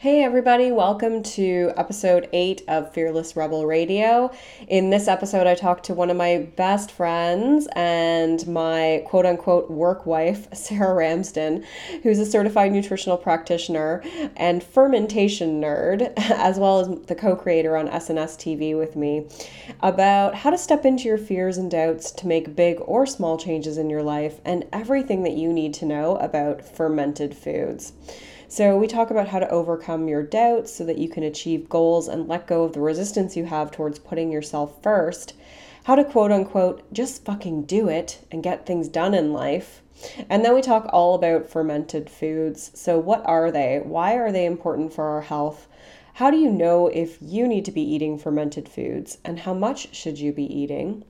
Hey, everybody, welcome to episode eight of Fearless Rebel Radio. In this episode, I talked to one of my best friends and my quote unquote work wife, Sarah Ramsden, who's a certified nutritional practitioner and fermentation nerd, as well as the co creator on SNS TV with me, about how to step into your fears and doubts to make big or small changes in your life and everything that you need to know about fermented foods. So, we talk about how to overcome your doubts so that you can achieve goals and let go of the resistance you have towards putting yourself first, how to quote unquote just fucking do it and get things done in life. And then we talk all about fermented foods. So, what are they? Why are they important for our health? How do you know if you need to be eating fermented foods? And how much should you be eating?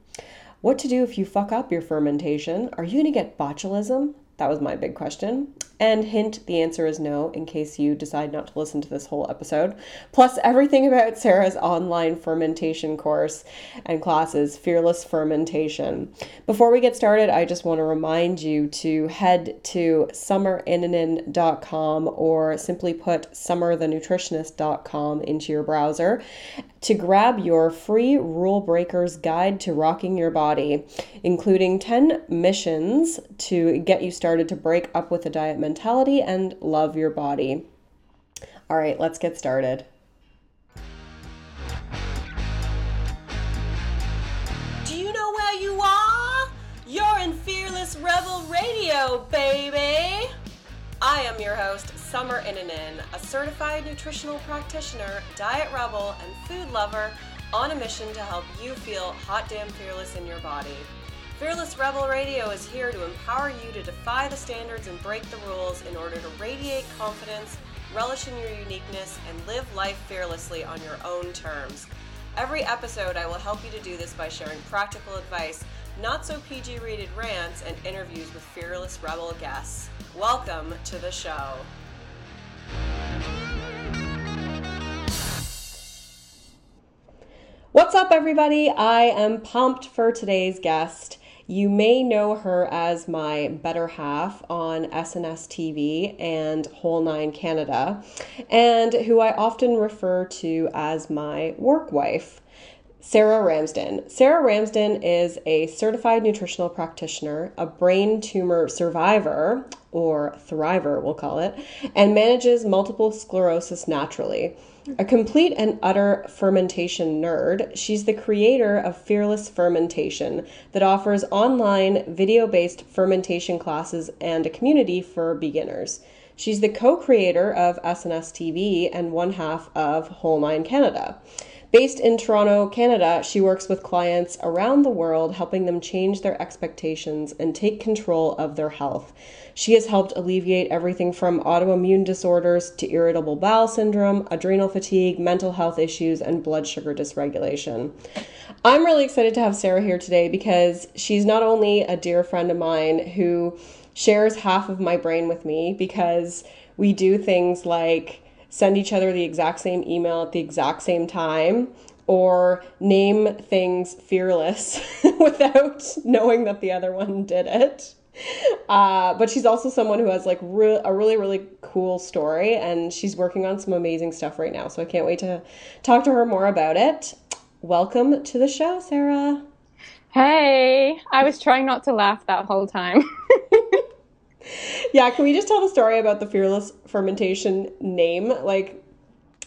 What to do if you fuck up your fermentation? Are you going to get botulism? That was my big question. And hint, the answer is no, in case you decide not to listen to this whole episode. Plus, everything about Sarah's online fermentation course and classes, Fearless Fermentation. Before we get started, I just want to remind you to head to summerinnanen.com or simply put summerthenutritionist.com into your browser to grab your free Rule Breakers Guide to Rocking Your Body, including 10 missions to get you started to break up with a diet mentality and love your body. All right, let's get started. Do you know where you are? You're in Fearless Rebel Radio, baby! I am your host, Summer Innanen, a certified nutritional practitioner, diet rebel, and food lover on a mission to help you feel hot damn fearless in your body. Fearless Rebel Radio is here to empower you to defy the standards and break the rules in order to radiate confidence, relish in your uniqueness, and live life fearlessly on your own terms. Every episode, I will help you to do this by sharing practical advice, not so PG rated rants, and interviews with Fearless Rebel guests. Welcome to the show. What's up, everybody? I am pumped for today's guest. You may know her as my better half on SNS TV and Whole Nine Canada, and who I often refer to as my work wife. Sarah Ramsden. Sarah Ramsden is a certified nutritional practitioner, a brain tumor survivor, or thriver, we'll call it, and manages multiple sclerosis naturally. A complete and utter fermentation nerd, she's the creator of Fearless Fermentation that offers online video based fermentation classes and a community for beginners. She's the co creator of SNS TV and one half of Whole Nine Canada. Based in Toronto, Canada, she works with clients around the world, helping them change their expectations and take control of their health. She has helped alleviate everything from autoimmune disorders to irritable bowel syndrome, adrenal fatigue, mental health issues, and blood sugar dysregulation. I'm really excited to have Sarah here today because she's not only a dear friend of mine who shares half of my brain with me because we do things like send each other the exact same email at the exact same time or name things fearless without knowing that the other one did it. Uh, but she's also someone who has like re- a really really cool story and she's working on some amazing stuff right now so i can't wait to talk to her more about it. Welcome to the show sarah. Hey i was trying not to laugh that whole time yeah, can we just tell the story about the fearless fermentation name? Like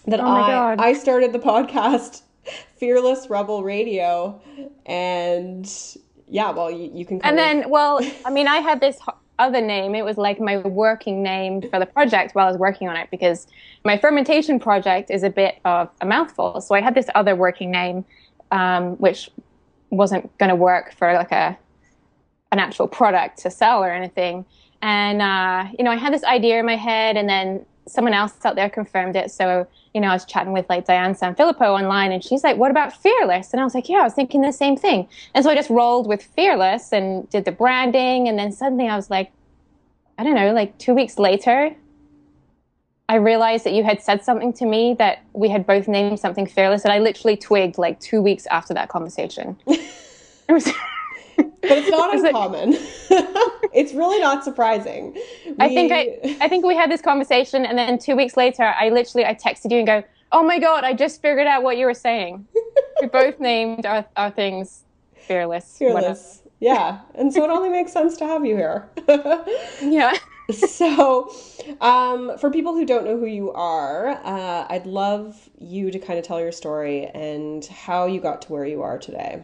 that Oh I God. I started the podcast Fearless Rebel Radio and yeah, well you, you can and of- then well i mean i had this other name it was like my working name for the project while i was working on it because my fermentation project is a bit of a mouthful so i had this other working name um, which wasn't going to work for like a an actual product to sell or anything and uh, you know i had this idea in my head and then someone else out there confirmed it. So you know i was chatting with like diane sanfilippo online and she's like what about fearless? And i was like yeah i was thinking the same thing. And so i just rolled with fearless and did the branding and then suddenly i was like i don't know like two weeks later i realized that you had said something to me that we had both named something fearless and i literally twigged like two weeks after that conversation. It was but it's not uncommon. it's really not surprising. We, I think I, I think we had this conversation, and then two weeks later, I literally I texted you and go, "Oh my god, I just figured out what you were saying." we both named our, our things fearless. Fearless. Yeah, and so it only makes sense to have you here. yeah. so, um, for people who don't know who you are, uh, I'd love you to kind of tell your story and how you got to where you are today.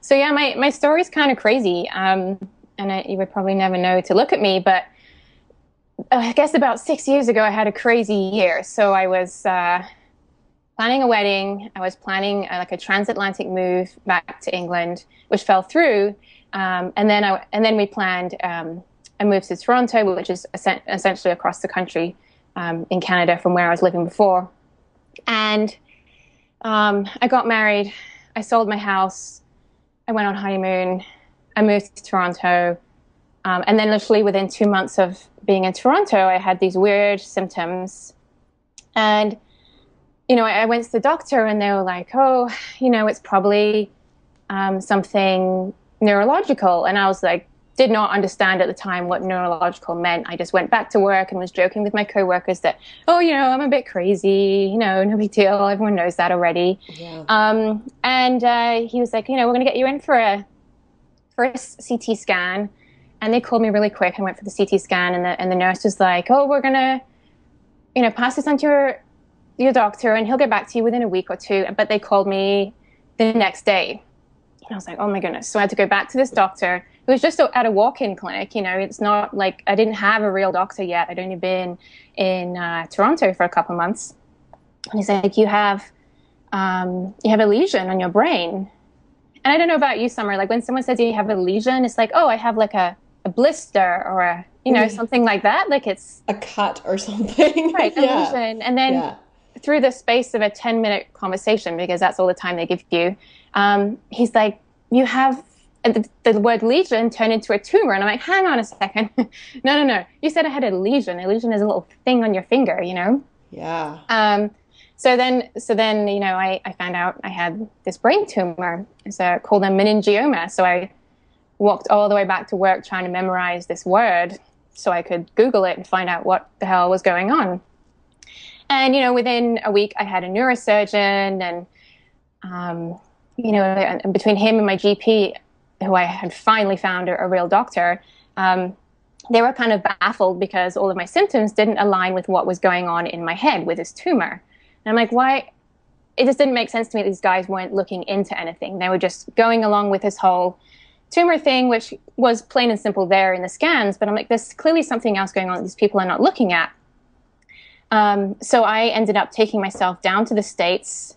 So yeah, my my story's kind of crazy, um, and I, you would probably never know to look at me, but I guess about six years ago, I had a crazy year. So I was uh, planning a wedding. I was planning uh, like a transatlantic move back to England, which fell through. Um, and then I, and then we planned um, a move to Toronto, which is essentially across the country um, in Canada from where I was living before. And um, I got married. I sold my house. I went on honeymoon. I moved to Toronto. Um, and then, literally within two months of being in Toronto, I had these weird symptoms. And, you know, I, I went to the doctor and they were like, oh, you know, it's probably um, something neurological. And I was like, did not understand at the time what neurological meant. I just went back to work and was joking with my coworkers that, oh, you know, I'm a bit crazy, you know, no big deal. Everyone knows that already. Yeah. Um, and uh, he was like, you know, we're going to get you in for a for a CT scan. And they called me really quick. I went for the CT scan, and the and the nurse was like, oh, we're gonna, you know, pass this on to your your doctor, and he'll get back to you within a week or two. But they called me the next day. And I was like, oh my goodness. So I had to go back to this doctor it was just at a walk-in clinic. You know, it's not like I didn't have a real doctor yet. I'd only been in uh, Toronto for a couple of months, and he's like, "You have, um, you have a lesion on your brain." And I don't know about you, Summer. Like when someone says you have a lesion, it's like, "Oh, I have like a, a blister or a, you know, something like that." Like it's a cut or something, right? A yeah. lesion, and then. Yeah. Through the space of a 10 minute conversation, because that's all the time they give you, um, he's like, You have the, the, word lesion turned into a tumor. And I'm like, hang on a second. no, no, no. You said I had a lesion. A lesion is a little thing on your finger, you know? Yeah. Um, so then, so then, you know, I, I found out I had this brain tumor. It's called a meningioma. So I walked all the way back to work trying to memorize this word so I could Google it and find out what the hell was going on. And, you know, within a week, I had a neurosurgeon and, um, you know, and between him and my GP, who I had finally found a, a real doctor, um, they were kind of baffled because all of my symptoms didn't align with what was going on in my head with this tumor. And I'm like, why? It just didn't make sense to me these guys weren't looking into anything. They were just going along with this whole tumor thing, which was plain and simple there in the scans. But I'm like, there's clearly something else going on that these people are not looking at. Um, so I ended up taking myself down to the States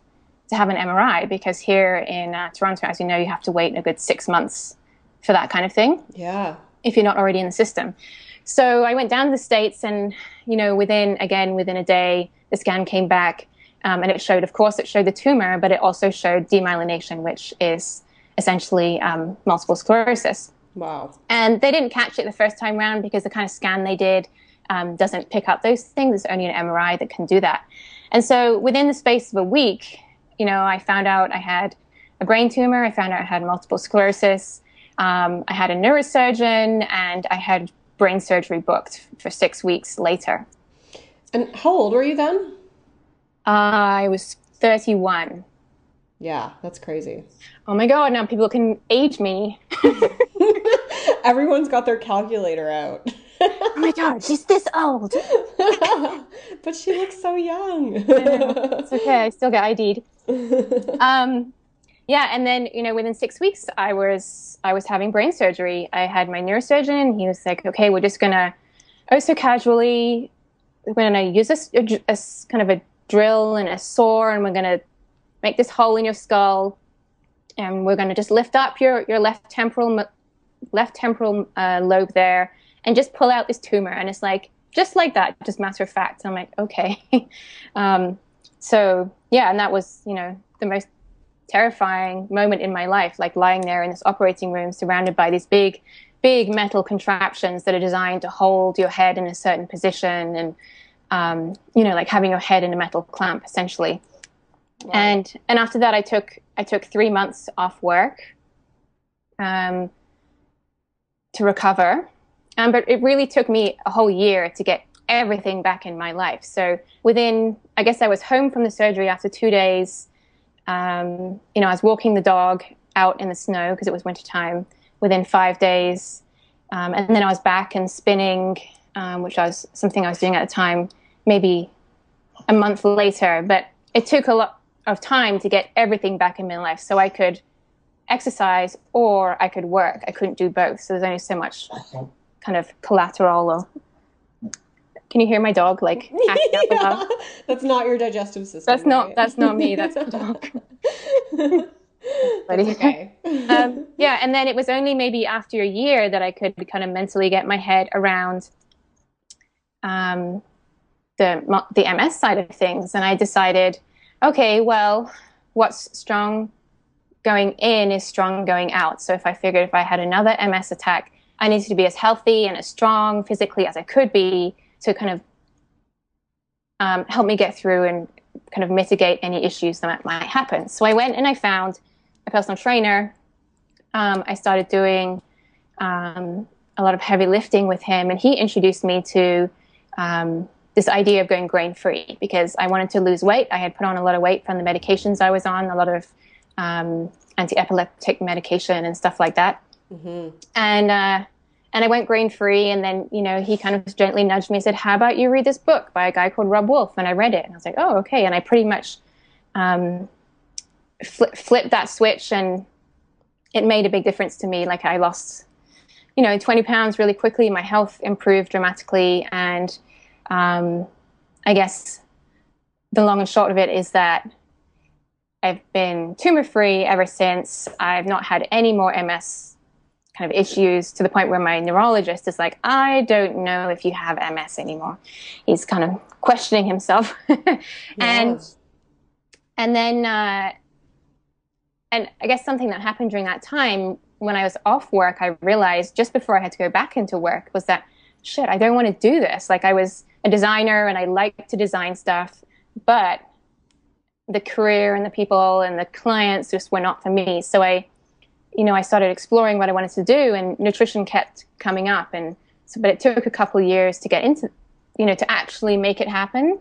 to have an MRI because here in uh, Toronto, as you know, you have to wait a good six months for that kind of thing. Yeah. If you're not already in the system. So I went down to the States and, you know, within, again, within a day, the scan came back um, and it showed, of course, it showed the tumor, but it also showed demyelination, which is essentially um, multiple sclerosis. Wow. And they didn't catch it the first time round because the kind of scan they did um, doesn't pick up those things. It's only an MRI that can do that. And so within the space of a week, you know, I found out I had a brain tumor. I found out I had multiple sclerosis. Um, I had a neurosurgeon, and I had brain surgery booked for six weeks later. And how old were you then? Uh, I was 31. Yeah, that's crazy. Oh my God, now people can age me. Everyone's got their calculator out. oh my God, she's this old. but she looks so young. it's okay, I still get ID'd. um, yeah, and then you know, within six weeks, I was I was having brain surgery. I had my neurosurgeon. He was like, "Okay, we're just gonna, oh so casually, we're gonna use this a, a kind of a drill and a saw, and we're gonna make this hole in your skull, and we're gonna just lift up your your left temporal left temporal uh, lobe there, and just pull out this tumor." And it's like just like that, just matter of fact. I'm like, okay. um, so yeah, and that was, you know, the most terrifying moment in my life, like lying there in this operating room surrounded by these big, big metal contraptions that are designed to hold your head in a certain position and, um, you know, like having your head in a metal clamp essentially. Wow. And, and after that, I took, I took three months off work. um, to recover. Um, but it really took me a whole year to get everything back in my life. So within, I guess I was home from the surgery after two days. Um, you know, I was walking the dog out in the snow because it was wintertime within five days. Um, and then I was back and spinning, um, which was something I was doing at the time, maybe a month later. But it took a lot of time to get everything back in my life so I could exercise or I could work. I couldn't do both. So there's only so much kind of collateral or can you hear my dog like acting up. That's not your digestive system. That's right? not that's not me, that's my dog. That's okay. um, yeah, and then it was only maybe after a year that I could kind of mentally get my head around um, the the MS side of things, and I decided, okay, well, what's strong going in is strong going out. So if I figured if I had another MS attack, I needed to be as healthy and as strong physically as I could be to kind of um, help me get through and kind of mitigate any issues that might happen. So I went and I found a personal trainer. Um, I started doing um, a lot of heavy lifting with him, and he introduced me to um, this idea of going grain free because I wanted to lose weight. I had put on a lot of weight from the medications I was on, a lot of um, anti epileptic medication and stuff like that. Mm-hmm. And uh, and I went grain free. And then, you know, he kind of gently nudged me and said, How about you read this book by a guy called Robb Wolf? And I read it and I was like, Oh, okay. And I pretty much um, flip, flipped that switch and it made a big difference to me. Like I lost, you know, 20 pounds really quickly. My health improved dramatically. And um, I guess the long and short of it is that I've been tumor free ever since. I've not had any more MS kind of issues to the point where my neurologist is like, I don't know if you have MS anymore. He's kind of questioning himself. and yes. and then uh, and I guess something that happened during that time when I was off work, I realized just before I had to go back into work was that shit, I don't want to do this. Like I was a designer and I like to design stuff, but the career and the people and the clients just were not for me. So I you know, I started exploring what I wanted to do, and nutrition kept coming up. And so, but it took a couple years to get into, you know, to actually make it happen.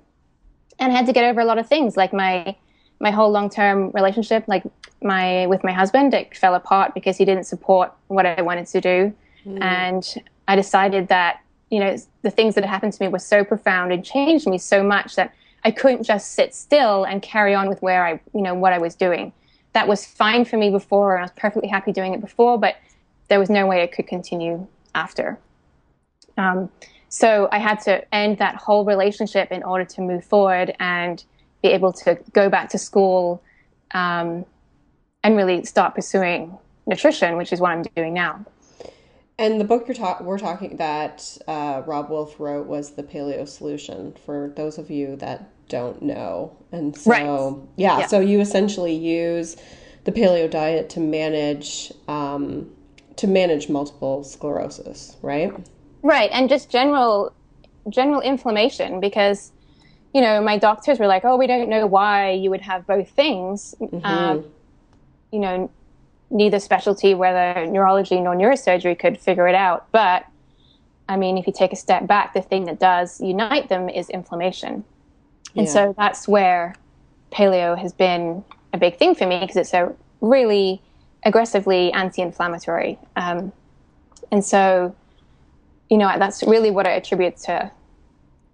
And I had to get over a lot of things, like my my whole long term relationship, like my with my husband, it fell apart because he didn't support what I wanted to do, mm. and I decided that you know the things that had happened to me were so profound and changed me so much that I couldn't just sit still and carry on with where I you know what I was doing that was fine for me before, and I was perfectly happy doing it before, but there was no way it could continue after. Um, so I had to end that whole relationship in order to move forward and be able to go back to school um, and really start pursuing nutrition, which is what I'm doing now. And the book you're ta- we're talking that uh, Robb Wolf wrote was the Paleo Solution. For those of you that don't know. And so, right. yeah, yeah, so you essentially use the paleo diet to manage um, to manage multiple sclerosis, right? Right, and just general general inflammation because you know my doctors were like, "Oh, we don't know why you would have both things." Mm-hmm. Um, you know, neither specialty, whether neurology nor neurosurgery, could figure it out. But I mean, if you take a step back, the thing that does unite them is inflammation. And yeah. so that's where paleo has been a big thing for me because it's a really aggressively anti-inflammatory. Um, and so, you know, that's really what I attribute to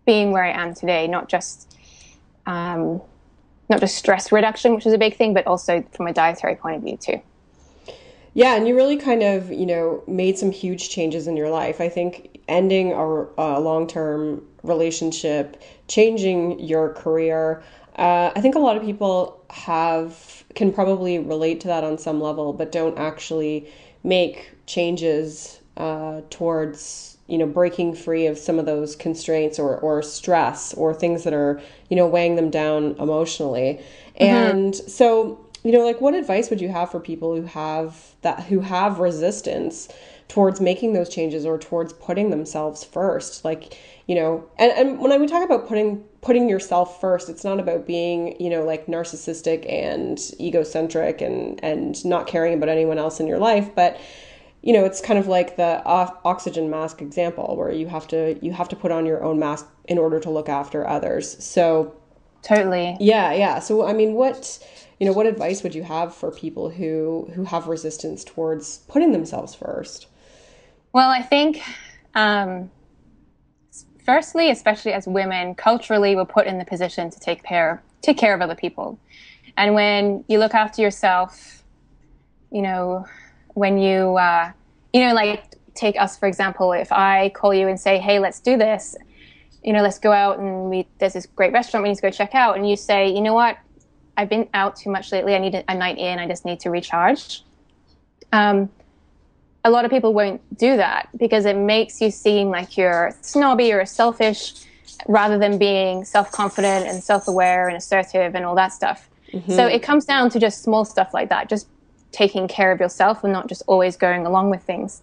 being where I am today, not just um, not just stress reduction, which is a big thing, but also from a dietary point of view too. Yeah, and you really kind of, you know, made some huge changes in your life. I think ending a, a long term relationship, changing your career. Uh, I think a lot of people have can probably relate to that on some level, but don't actually make changes uh, towards you know breaking free of some of those constraints or or stress or things that are you know weighing them down emotionally. Mm-hmm. And so you know like what advice would you have for people who have that who have resistance towards making those changes or towards putting themselves first? Like you know and, and when I, we talk about putting putting yourself first it's not about being you know like narcissistic and egocentric and and not caring about anyone else in your life but you know it's kind of like the oxygen mask example where you have to you have to put on your own mask in order to look after others. So totally. Yeah yeah. So i mean what you know what advice would you have for people who who have resistance towards putting themselves first? Well i think um firstly especially as women culturally we're put in the position to take care take care of other people. And when you look after yourself you know when you uh, you know like take us for example if i call you and say hey let's do this you know let's go out and we there's this great restaurant we need to go check out and you say you know what i've been out too much lately i need a, night in i just need to recharge um, a lot of people won't do that because it makes you seem like you're snobby or selfish rather than being self-confident and self-aware and assertive and all that stuff mm-hmm. so it comes down to just small stuff like that just taking care of yourself and not just always going along with things.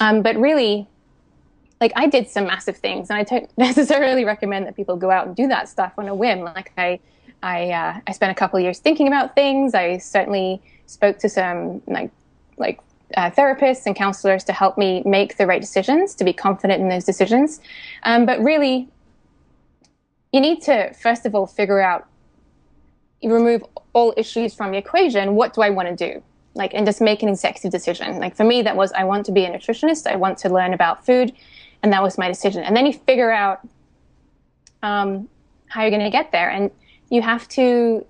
Um, but really, like I did some massive things, and I don't necessarily recommend that people go out and do that stuff on a whim. Like I, I, uh, I spent a couple years thinking about things. I certainly spoke to some like, like uh, therapists and counselors to help me make the right decisions, to be confident in those decisions. Um, but really, you need to first of all figure out, remove all issues from the equation. What do I want to do? like and just make an executive decision like for me that was i want to be a nutritionist i want to learn about food and that was my decision and then you figure out um, how you're going to get there and you have to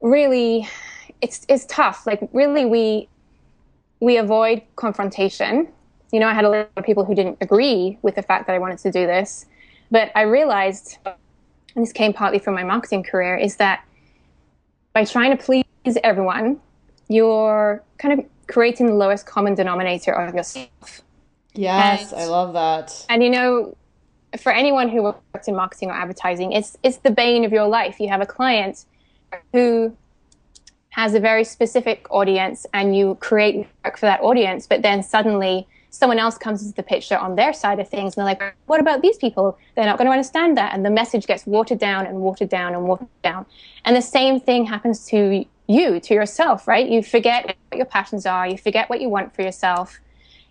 really it's it's tough like really we we avoid confrontation you know i had a lot of people who didn't agree with the fact that i wanted to do this but i realized and this came partly from my marketing career is that by trying to please everyone you're kind of creating the lowest common denominator of yourself. Yes, and, I love that. And you know, for anyone who works in marketing or advertising, it's it's the bane of your life. You have a client who has a very specific audience and you create work for that audience, but then suddenly someone else comes into the picture on their side of things and they're like, what about these people? They're not going to understand that. And the message gets watered down and watered down and watered down. And the same thing happens to you to yourself, right? You forget what your passions are, you forget what you want for yourself.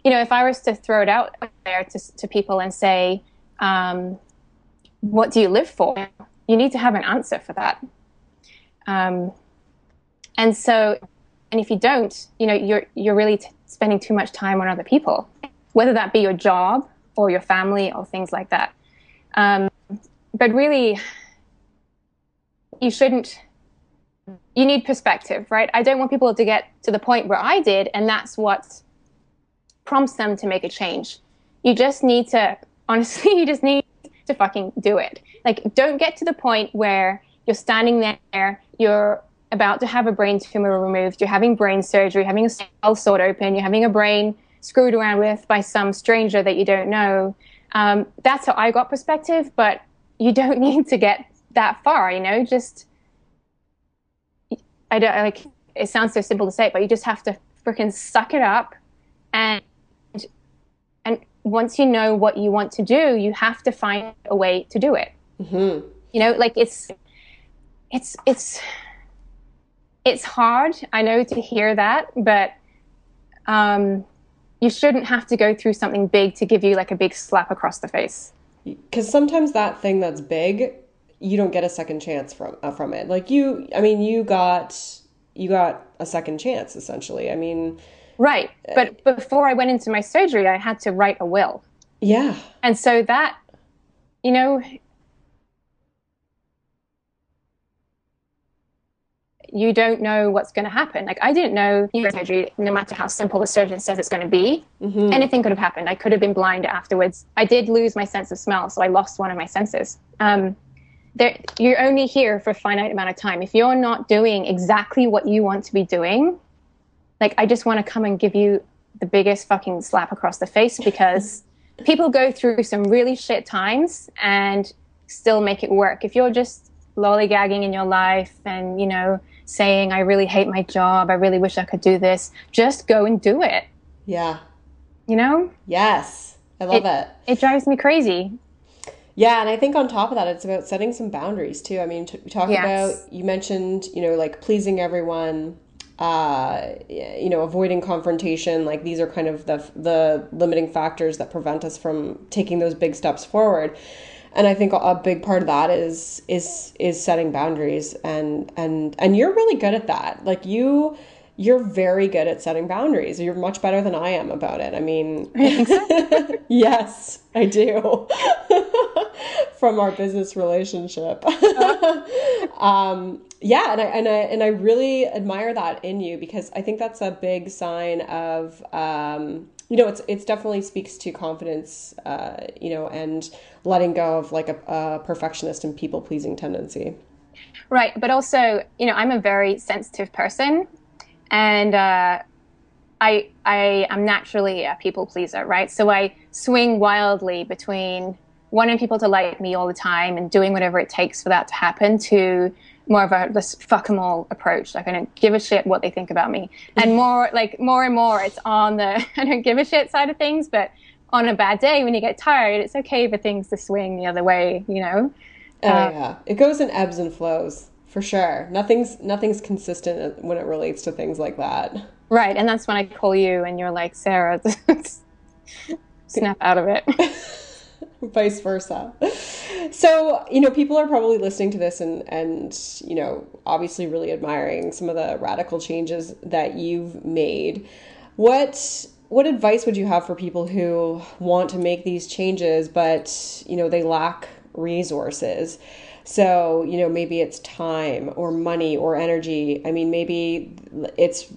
You know, if I was to throw it out there to, to people and say, um, what do you live for? You need to have an answer for that. Um, and so, and if you don't, you know, you're, you're really t- spending too much time on other people, whether that be your job or your family or things like that. Um, but really, you shouldn't you need perspective, right? I don't want people to get to the point where I did, and that's what prompts them to make a change. You just need to, honestly, you just need to fucking do it. Like, don't get to the point where you're standing there, you're about to have a brain tumor removed, you're having brain surgery, having a skull sawed open, you're having a brain screwed around with by some stranger that you don't know. Um, that's how I got perspective, but you don't need to get that far, you know, just I don't like it sounds so simple to say, but you just have to freaking suck it up and and once you know what you want to do, you have to find a way to do it. Mm-hmm. You know, like it's it's it's it's hard. I know to hear that, but um, you shouldn't have to go through something big to give you like a big slap across the face. Because sometimes that thing that's big you don't get a second chance from uh, from it. Like you, I mean, you got you got a second chance essentially. I mean, right. But uh, before I went into my surgery, I had to write a will. Yeah. And so that, you know, you don't know what's going to happen. Like I didn't know surgery, no matter how simple the surgeon says it's going to be, mm-hmm. anything could have happened. I could have been blind afterwards. I did lose my sense of smell, so I lost one of my senses. Um, you're only here for a finite amount of time. If you're not doing exactly what you want to be doing, like I just want to come and give you the biggest fucking slap across the face because people go through some really shit times and still make it work. If you're just lollygagging in your life and, you know, saying, I really hate my job, I really wish I could do this, just go and do it. Yeah. You know? Yes. I love it. It, it drives me crazy. Yeah, and I think on top of that, it's about setting some boundaries too. I mean, t- we talk Yes. about you mentioned, you know, like pleasing everyone, uh, you know, avoiding confrontation. Like these are kind of the the limiting factors that prevent us from taking those big steps forward. And I think a big part of that is is is setting boundaries, and and and you're really good at that. Like you. You're very good at setting boundaries. You're much better than I am about it. I mean, yes, I do. From our business relationship. um, yeah, and I and I and I really admire that in you because I think that's a big sign of um, you know it's it's definitely speaks to confidence, uh, you know, and letting go of like a, a perfectionist and people pleasing tendency. Right, but also, you know, I'm a very sensitive person, and uh, I I am naturally a people pleaser, right? So I swing wildly between wanting people to like me all the time and doing whatever it takes for that to happen to more of a this fuck 'em all approach. Like I don't give a shit what they think about me, and more like more and more it's on the I don't give a shit side of things, but on a bad day when you get tired, it's okay for things to swing the other way, you know. Oh yeah, it goes in ebbs and flows for sure. Nothing's nothing's consistent when it relates to things like that. Right, and that's when I call you and you're like, Sarah, snap out of it. vice versa. So, you know, people are probably listening to this and and you know, obviously really admiring some of the radical changes that you've made. What what advice would you have for people who want to make these changes but, you know, they lack resources? So, you know, maybe it's time or money or energy. I mean, maybe it's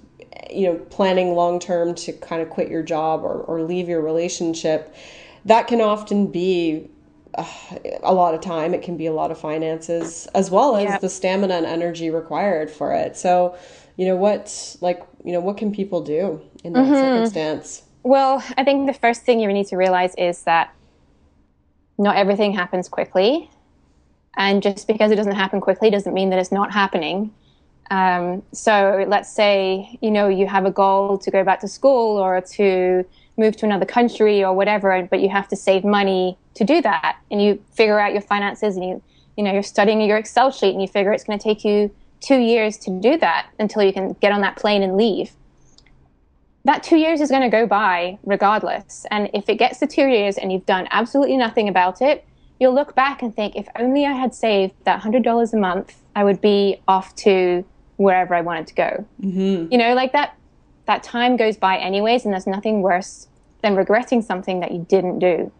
you know, planning long term to kind of quit your job or, or leave your relationship that can often be uh, a lot of time. It can be a lot of finances as well as Yeah. the stamina and energy required for it. So, you know, what, like, you know, what can people do in that circumstance? Well, I think the first thing you need to realize is that not everything happens quickly. And just because it doesn't happen quickly doesn't mean that it's not happening. Um, so let's say, you know, you have a goal to go back to school or to move to another country or whatever, but you have to save money to do that. And you figure out your finances and you, you know, you're studying your Excel sheet and you figure it's going to take you two years to do that until you can get on that plane and leave that two years is going to go by regardless. And if it gets to two years and you've done absolutely nothing about it, you'll look back and think, if only I had saved that $100 a month, I would be off to wherever I wanted to go. Mm-hmm. You know, like that, that time goes by anyways, and there's nothing worse than regretting something that you didn't do.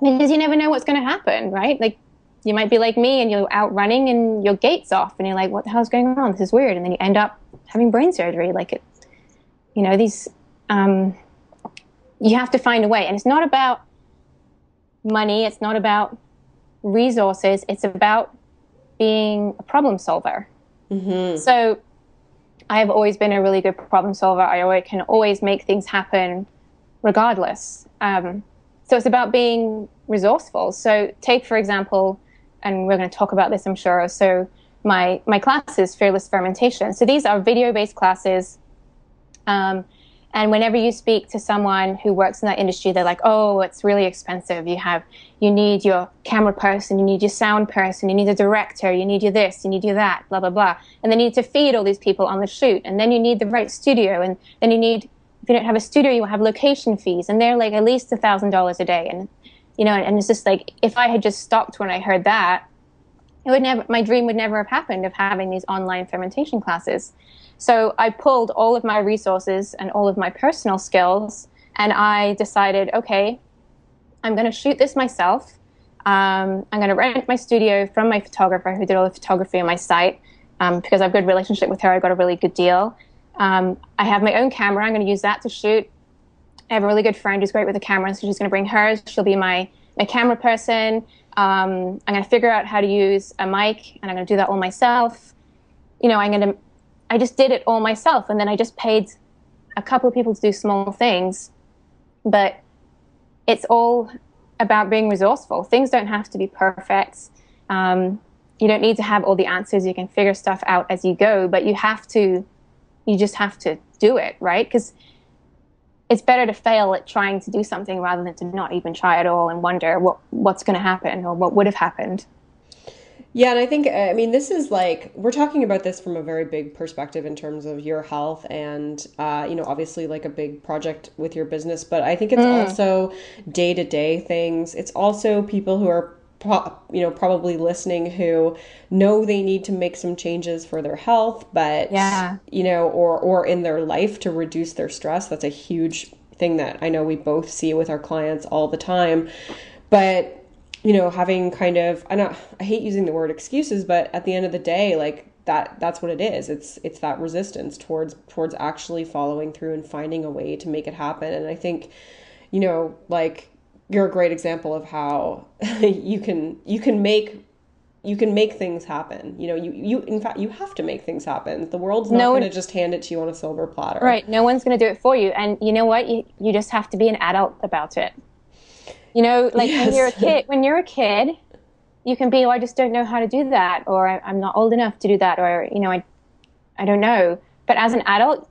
Because you never know what's going to happen, right? Like, you might be like me and you're out running and your gait's off and you're like, what the hell's going on? This is weird. And then you end up having brain surgery. Like, it, you know these um, you have to find a way and it's not about money it's not about resources it's about being a problem solver. So i have always been a really good problem solver. I always, can always make things happen regardless. Um, so it's about being resourceful. So take for example and we're going to talk about this i'm sure. So my my classes fearless fermentation. So these are video based classes. Um, and whenever you speak to someone who works in that industry, they're like, "Oh, it's really expensive. You have, you need your camera person, you need your sound person, you need a director, you need your this, you need your that, blah blah blah." And they need to feed all these people on the shoot, and then you need the right studio, and then you need, if you don't have a studio, you will have location fees, and they're like at least a thousand dollars a day, and you know, and it's just like if I had just stopped when I heard that, it would never, my dream would never have happened of having these online fermentation classes. So I pulled all of my resources and all of my personal skills, and I decided, okay, I'm going to shoot this myself. Um, I'm going to rent my studio from my photographer who did all the photography on my site um, because I have a good relationship with her. I got a really good deal. Um, I have my own camera. I'm going to use that to shoot. I have a really good friend who's great with the camera, so she's going to bring hers. She'll be my my camera person. Um, I'm going to figure out how to use a mic, and I'm going to do that all myself. You know, I'm going to. I just did it all myself, and then I just paid a couple of people to do small things, but it's all about being resourceful. Things don't have to be perfect. Um, you don't need to have all the answers. You can figure stuff out as you go, but you have to. You just have to do it, right? Because it's better to fail at trying to do something rather than to not even try at all and wonder what what's going to happen or what would have happened. Yeah, and I think I mean this is like we're talking about this from a very big perspective in terms of your health and uh, you know obviously like a big project with your business, but I think it's mm. also day to day things. It's also people who are you know probably listening who know they need to make some changes for their health, but yeah, you know or or in their life to reduce their stress. That's a huge thing that I know we both see with our clients all the time, but you know, having kind of I don't I hate using the word excuses, but at the end of the day, like that that's what it is. It's it's that resistance towards towards actually following through and finding a way to make it happen. And I think, you know, like you're a great example of how you can you can make you can make things happen. You know, you you in fact you have to make things happen. The world's not no going to just hand it to you on a silver platter. Right. No one's going to do it for you. And you know what? You you just have to be an adult about it. You know, like yes. when you're a kid, when you're a kid, you can be, oh, I just don't know how to do that, or I'm not old enough to do that, or you know, I, I don't know. But as an adult,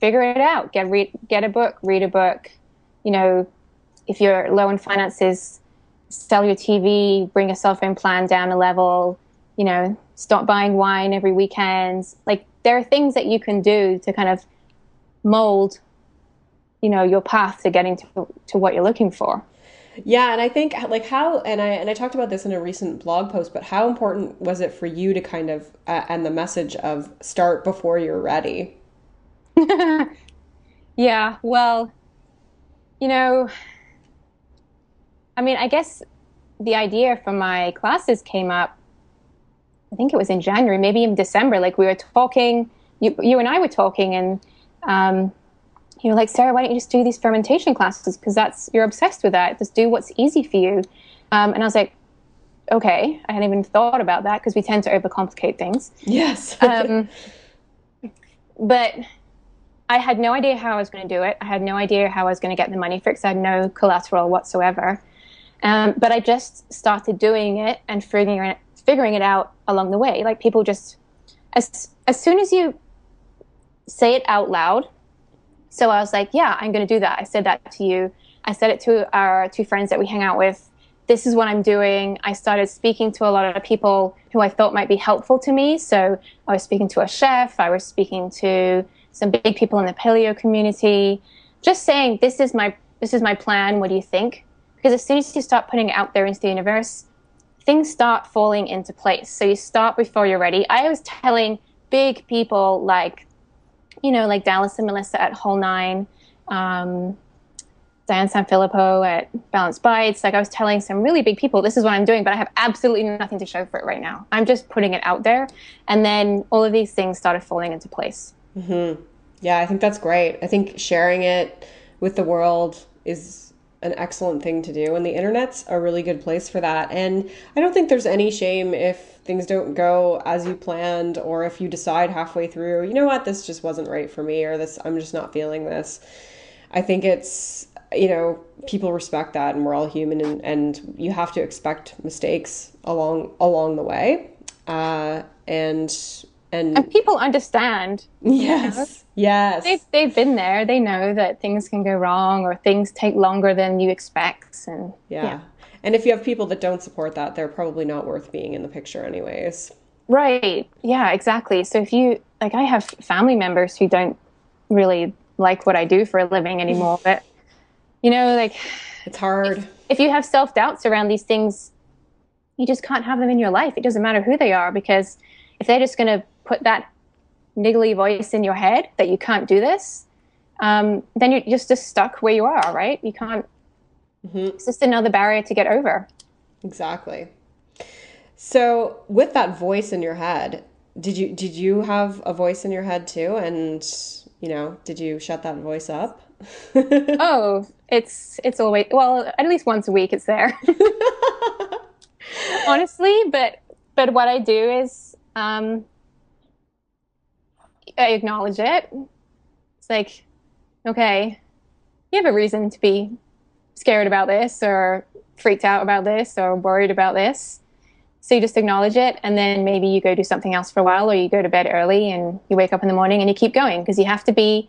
figure it out. Get read, get a book, read a book. You know, if you're low in finances, sell your TV, bring a cell phone plan down a level. You know, stop buying wine every weekend. Like there are things that you can do to kind of mold, you know, your path to getting to to what you're looking for. Yeah, and I think like how and I and I talked about this in a recent blog post, but how important was it for you to kind of uh, and the message of start before you're ready? yeah, well, you know, I mean, I guess the idea for my classes came up I think it was in January, maybe in December. Like we were talking, you, you and I were talking, and um, you know, like, Sarah, why don't you just do these fermentation classes? Because that's, you're obsessed with that. Just do what's easy for you. Um, and I was like, okay, I hadn't even thought about that because we tend to overcomplicate things. Yes. um, but I had no idea how I was going to do it. I had no idea how I was going to get the money for it because I had no collateral whatsoever. Um, but I just started doing it and figuring it, figuring it out along the way. Like people just, as, as soon as you say it out loud, so I was like, yeah, I'm going to do that. I said that to you. I said it to our two friends that we hang out with. This is what I'm doing. I started speaking to a lot of people who I thought might be helpful to me. So I was speaking to a chef, I was speaking to some big people in the paleo community, just saying, this is my this is my plan. What do you think? Because as soon as you start putting it out there into the universe, things start falling into place. So you start before you're ready. I was telling big people like you know, like Dallas and Melissa at Whole Nine, um, Diane Sanfilippo at Balanced Bites. Like I was telling some really big people, this is what I'm doing, but I have absolutely nothing to show for it right now. I'm just putting it out there. And then all of these things started falling into place. Mm-hmm. Yeah, I think that's great. I think sharing it with the world is an excellent thing to do and the internet's a really good place for that. And i don't think there's any shame if things don't go as you planned or if you decide halfway through you know what this just wasn't right for me or this i'm just not feeling this. I think it's you know people respect that and we're all human and, and you have to expect mistakes along along the way. Uh, and and, and people understand yes you know? yes. They've, they've been there. They know that things can go wrong or things take longer than you expect and yeah. yeah. and if you have people that don't support that they're probably not worth being in the picture anyways. Right. Yeah exactly. So if you like i have family members who don't really like what i do for a living anymore but you know like it's hard. if, if you have self-doubts around these things you just can't have them in your life. It doesn't matter who they are because if they're just going to put that niggly voice in your head that you can't do this, um, then you're just, just stuck where you are, right? You can't. Mm-hmm. It's just another barrier to get over. Exactly. So, with that voice in your head, did you did you have a voice in your head too? And you know, did you shut that voice up? oh, it's it's always well, at least once a week it's there. Honestly, but but what I do is um, I acknowledge it. It's like, okay, you have a reason to be scared about this or freaked out about this or worried about this. So you just acknowledge it and then maybe you go do something else for a while or you go to bed early and you wake up in the morning and you keep going because you have to be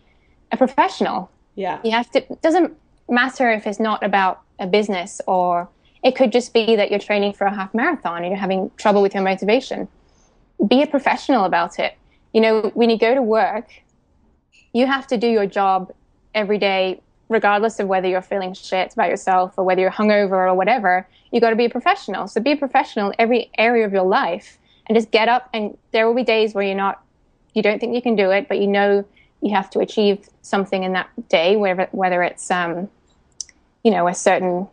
a professional. Yeah. You have to, it doesn't matter if it's not about a business or it could just be that you're training for a half marathon and you're having trouble with your motivation. Be a professional about it. You know, when you go to work, you have to do your job every day, regardless of whether you're feeling shit about yourself or whether you're hungover or whatever. You got to be a professional. So be a professional in every area of your life and just get up. And there will be days where you're not, you don't think you can do it, but you know you have to achieve something in that day, whether whether it's um, you know, a certain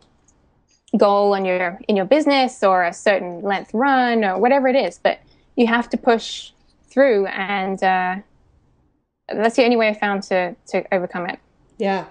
goal in your in your business or a certain length run or whatever it is. But you have to push through, and uh, that's the only way I found to to overcome it. Yeah.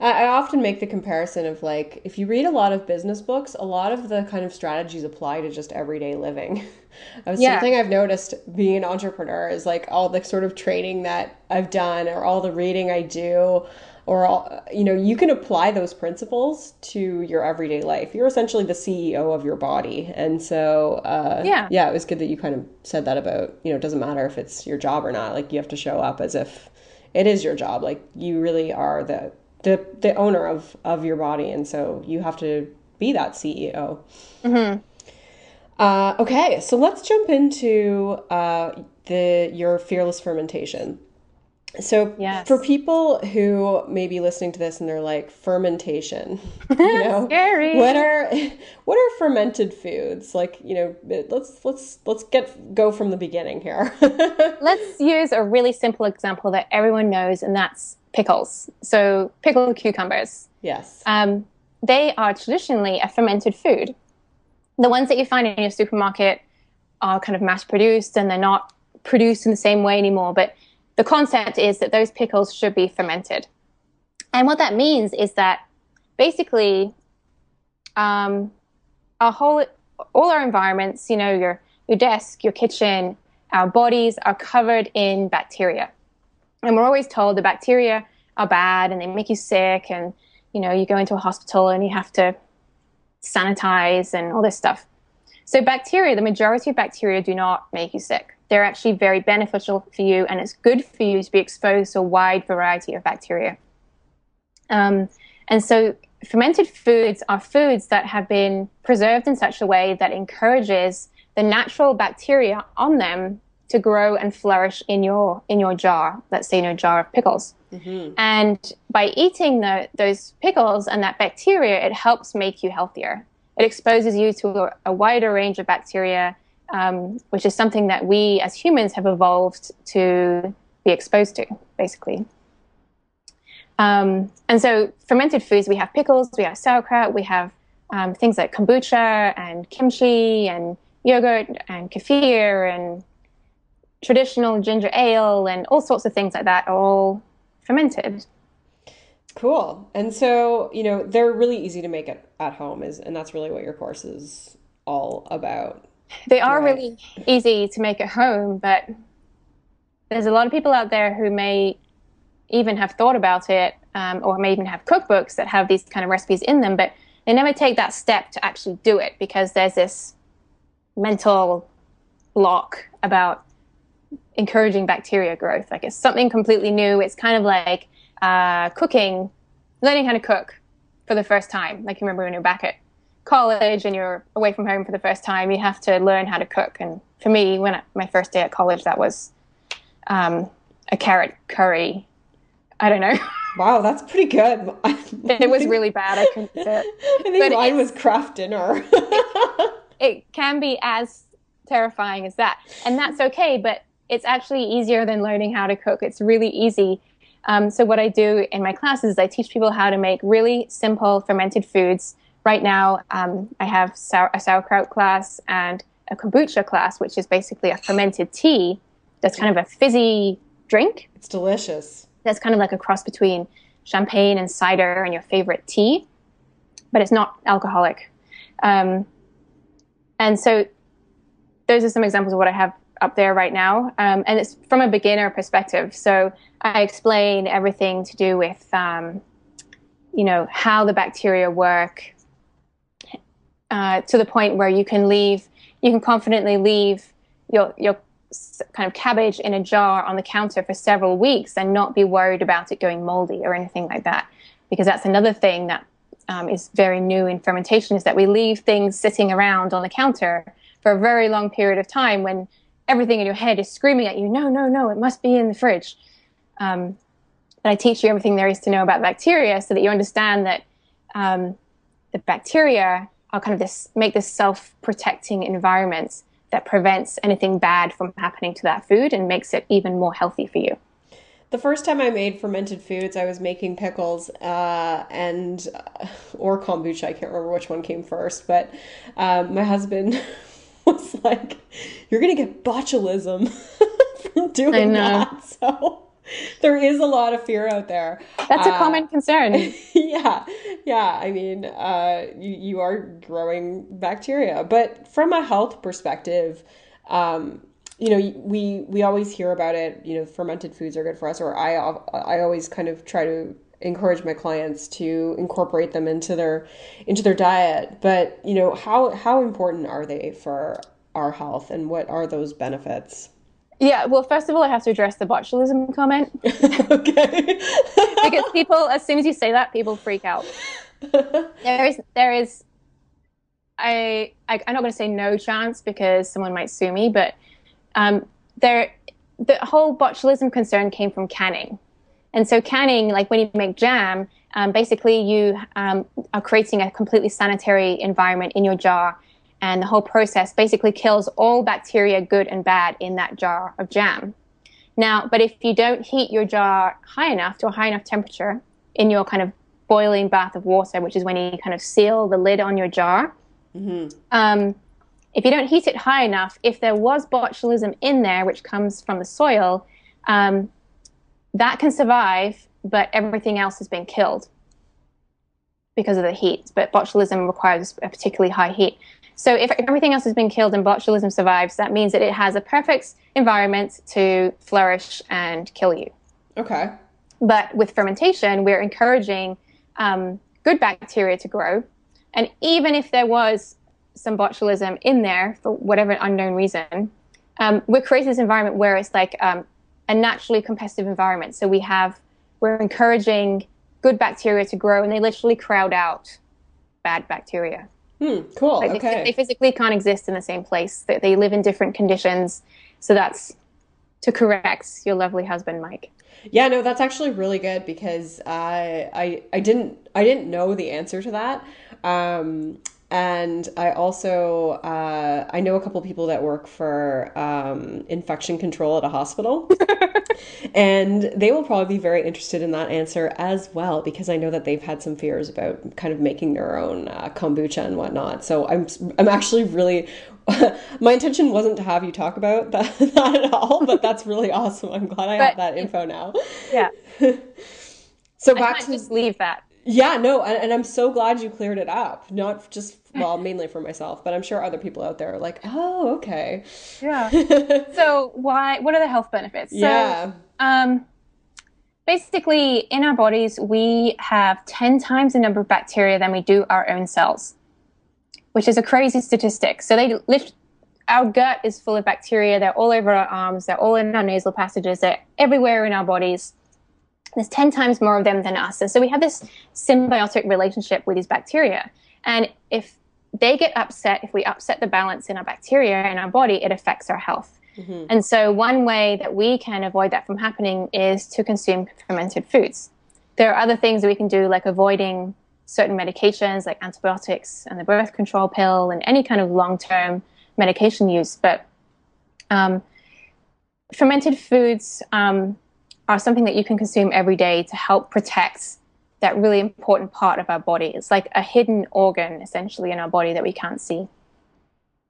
I often make the comparison of like if you read a lot of business books, a lot of the kind of strategies apply to just everyday living. yeah. Something I've noticed being an entrepreneur is like all the sort of training that I've done or all the reading I do or all, you know you can apply those principles to your everyday life. You're essentially the ceo of your body. And so uh, yeah. yeah it was good that you kind of said that about you know it doesn't matter if it's your job or not. Like you have to show up as if it is your job. Like you really are the the, the owner of of your body. And so you have to be that ceo mm-hmm. uh, okay. So let's jump into uh, the your fearless fermentation so yes. for people who may be listening to this and they're like fermentation, you know, Scary. what are what are fermented foods? Like, you know, let's let's let's get go from the beginning here. let's use a really simple example that everyone knows, and that's pickles. So pickled cucumbers. Yes. Um, they are traditionally a fermented food. The ones that you find in your supermarket are kind of mass produced, and they're not produced in the same way anymore, but the concept is that those pickles should be fermented. And what that means is that basically um, our whole, all our environments, you know, your, your desk, your kitchen, our bodies are covered in bacteria. And we're always told the bacteria are bad and they make you sick and, you know, you go into a hospital and you have to sanitize and all this stuff. So bacteria, the majority of bacteria do not make you sick they're actually very beneficial for you, and it's good for you to be exposed to a wide variety of bacteria. Um, and so, fermented foods are foods that have been preserved in such a way that encourages the natural bacteria on them to grow and flourish in your in your jar. Let's say in your jar of pickles. Mm-hmm. And by eating the, those pickles and that bacteria, it helps make you healthier. It exposes you to a, a wider range of bacteria um, which is something that we as humans have evolved to be exposed to, basically. Um, and so, fermented foods, we have pickles, we have sauerkraut, we have um, things like kombucha and kimchi and yogurt and kefir and traditional ginger ale and all sorts of things like that are all fermented. Cool. And so, you know, they're really easy to make at, at home is and that's really what your course is all about. They are right. really easy to make at home, but there's a lot of people out there who may even have thought about it um, or may even have cookbooks that have these kind of recipes in them, but they never take that step to actually do it because there's this mental block about encouraging bacteria growth. Like it's something completely new. It's kind of like uh, cooking, learning how to cook for the first time. Like you remember when you're back at college and you're away from home for the first time, you have to learn how to cook. And for me, when I, my first day at college, that was um, a carrot curry. I don't know. Wow, that's pretty good. it was really bad. I couldn't do it. I think but mine was Kraft dinner. it, it can be as terrifying as that, and that's okay. But it's actually easier than learning how to cook. It's really easy. Um, so what I do in my classes is I teach people how to make really simple fermented foods right now um, I have sour, a sauerkraut class and a kombucha class, which is basically a fermented tea that's kind of a fizzy drink. It's delicious. That's kind of like a cross between champagne and cider and your favorite tea, but it's not alcoholic. Um, and so those are some examples of what I have up there right now. Um, and it's from a beginner perspective. So I explain everything to do with, um, you know, how the bacteria work, uh, to the point where you can leave, you can confidently leave your your kind of cabbage in a jar on the counter for several weeks and not be worried about it going moldy or anything like that. Because that's another thing that um, is very new in fermentation is that we leave things sitting around on the counter for a very long period of time when everything in your head is screaming at you, no, no, no, it must be in the fridge. Um, and I teach you everything there is to know about bacteria so that you understand that um, the bacteria are kind of this, make this self-protecting environment that prevents anything bad from happening to that food and makes it even more healthy for you. The first time I made fermented foods, I was making pickles uh, and uh, or kombucha. I can't remember which one came first, but um, my husband was like, "You're gonna get botulism from doing that." So there is a lot of fear out there. That's a uh, common concern. yeah, yeah. I mean, uh, you you are growing bacteria, but from a health perspective, um, you know, we we always hear about it. You know, fermented foods are good for us, or I I always kind of try to encourage my clients to incorporate them into their into their diet but you know how how important are they for our health and what are those benefits yeah well first of all i have to address the botulism comment. Okay. Because people as soon as you say that people freak out. There is there is I, I am not going to say no chance because someone might sue me but um, there the whole botulism concern came from canning. And so canning, like when you make jam, um, basically you um, are creating a completely sanitary environment in your jar. And the whole process basically kills all bacteria, good and bad, in that jar of jam. Now, but if you don't heat your jar high enough to a high enough temperature in your kind of boiling bath of water, which is when you kind of seal the lid on your jar, mm-hmm. um, if you don't heat it high enough, if there was botulism in there, which comes from the soil, um, that can survive, but everything else has been killed because of the heat. But botulism requires a particularly high heat. So if everything else has been killed and botulism survives, that means that it has a perfect environment to flourish and kill you. Okay. But with fermentation, we're encouraging um, good bacteria to grow. And even if there was some botulism in there for whatever unknown reason, um, we're creating this environment where it's like um, a naturally competitive environment. So we have we're encouraging good bacteria to grow, and they literally crowd out bad bacteria. Hmm, cool. Like okay. They, they, physically can't exist in the same place. They, they live in different conditions. So that's to correct your lovely husband, Mike. Yeah, no, that's actually really good because I I I didn't I didn't know the answer to that. Um, and I also uh, I know a couple people that work for um, infection control at a hospital, and they will probably be very interested in that answer as well because I know that they've had some fears about kind of making their own uh, kombucha and whatnot. So I'm I'm actually really my intention wasn't to have you talk about that, that at all, but that's really awesome. I'm glad I but, have that info now. Yeah. so back to just leave that. Yeah, no, and, and, I'm so glad you cleared it up. Not just well, mainly for myself, but I'm sure other people out there are like, oh, okay. Yeah. so why? What are the health benefits? So, yeah. Um, basically, in our bodies, we have ten times the number of bacteria than we do our own cells, which is a crazy statistic. So they lift. Our gut is full of bacteria. They're all over our arms. They're all in our nasal passages. They're everywhere in our bodies. There's 10 times more of them than us. And so we have this symbiotic relationship with these bacteria. And if they get upset if we upset the balance in our bacteria in our body, it affects our health. Mm-hmm. And so, one way that we can avoid that from happening is to consume fermented foods. There are other things that we can do, like avoiding certain medications, like antibiotics and the birth control pill, and any kind of long term medication use. But um, fermented foods um, are something that you can consume every day to help protect that really important part of our body. It's like a hidden organ, essentially, in our body that we can't see.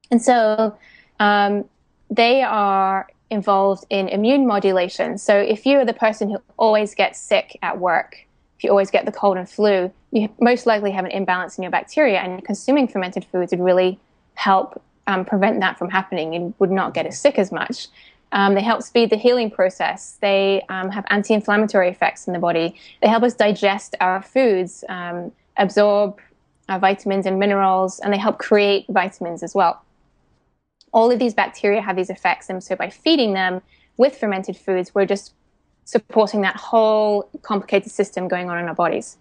And so um, they are involved in immune modulation. So if you're the person who always gets sick at work, if you always get the cold and flu, you most likely have an imbalance in your bacteria, and consuming fermented foods would really help um, prevent that from happening. You would not get as sick as much. Um, they help speed the healing process. They um, have anti inflammatory effects in the body. They help us digest our foods, um, absorb our vitamins and minerals, and they help create vitamins as well. all of these bacteria have these effects. And so by feeding them with fermented foods, we're just supporting that whole complicated system going on in our bodies.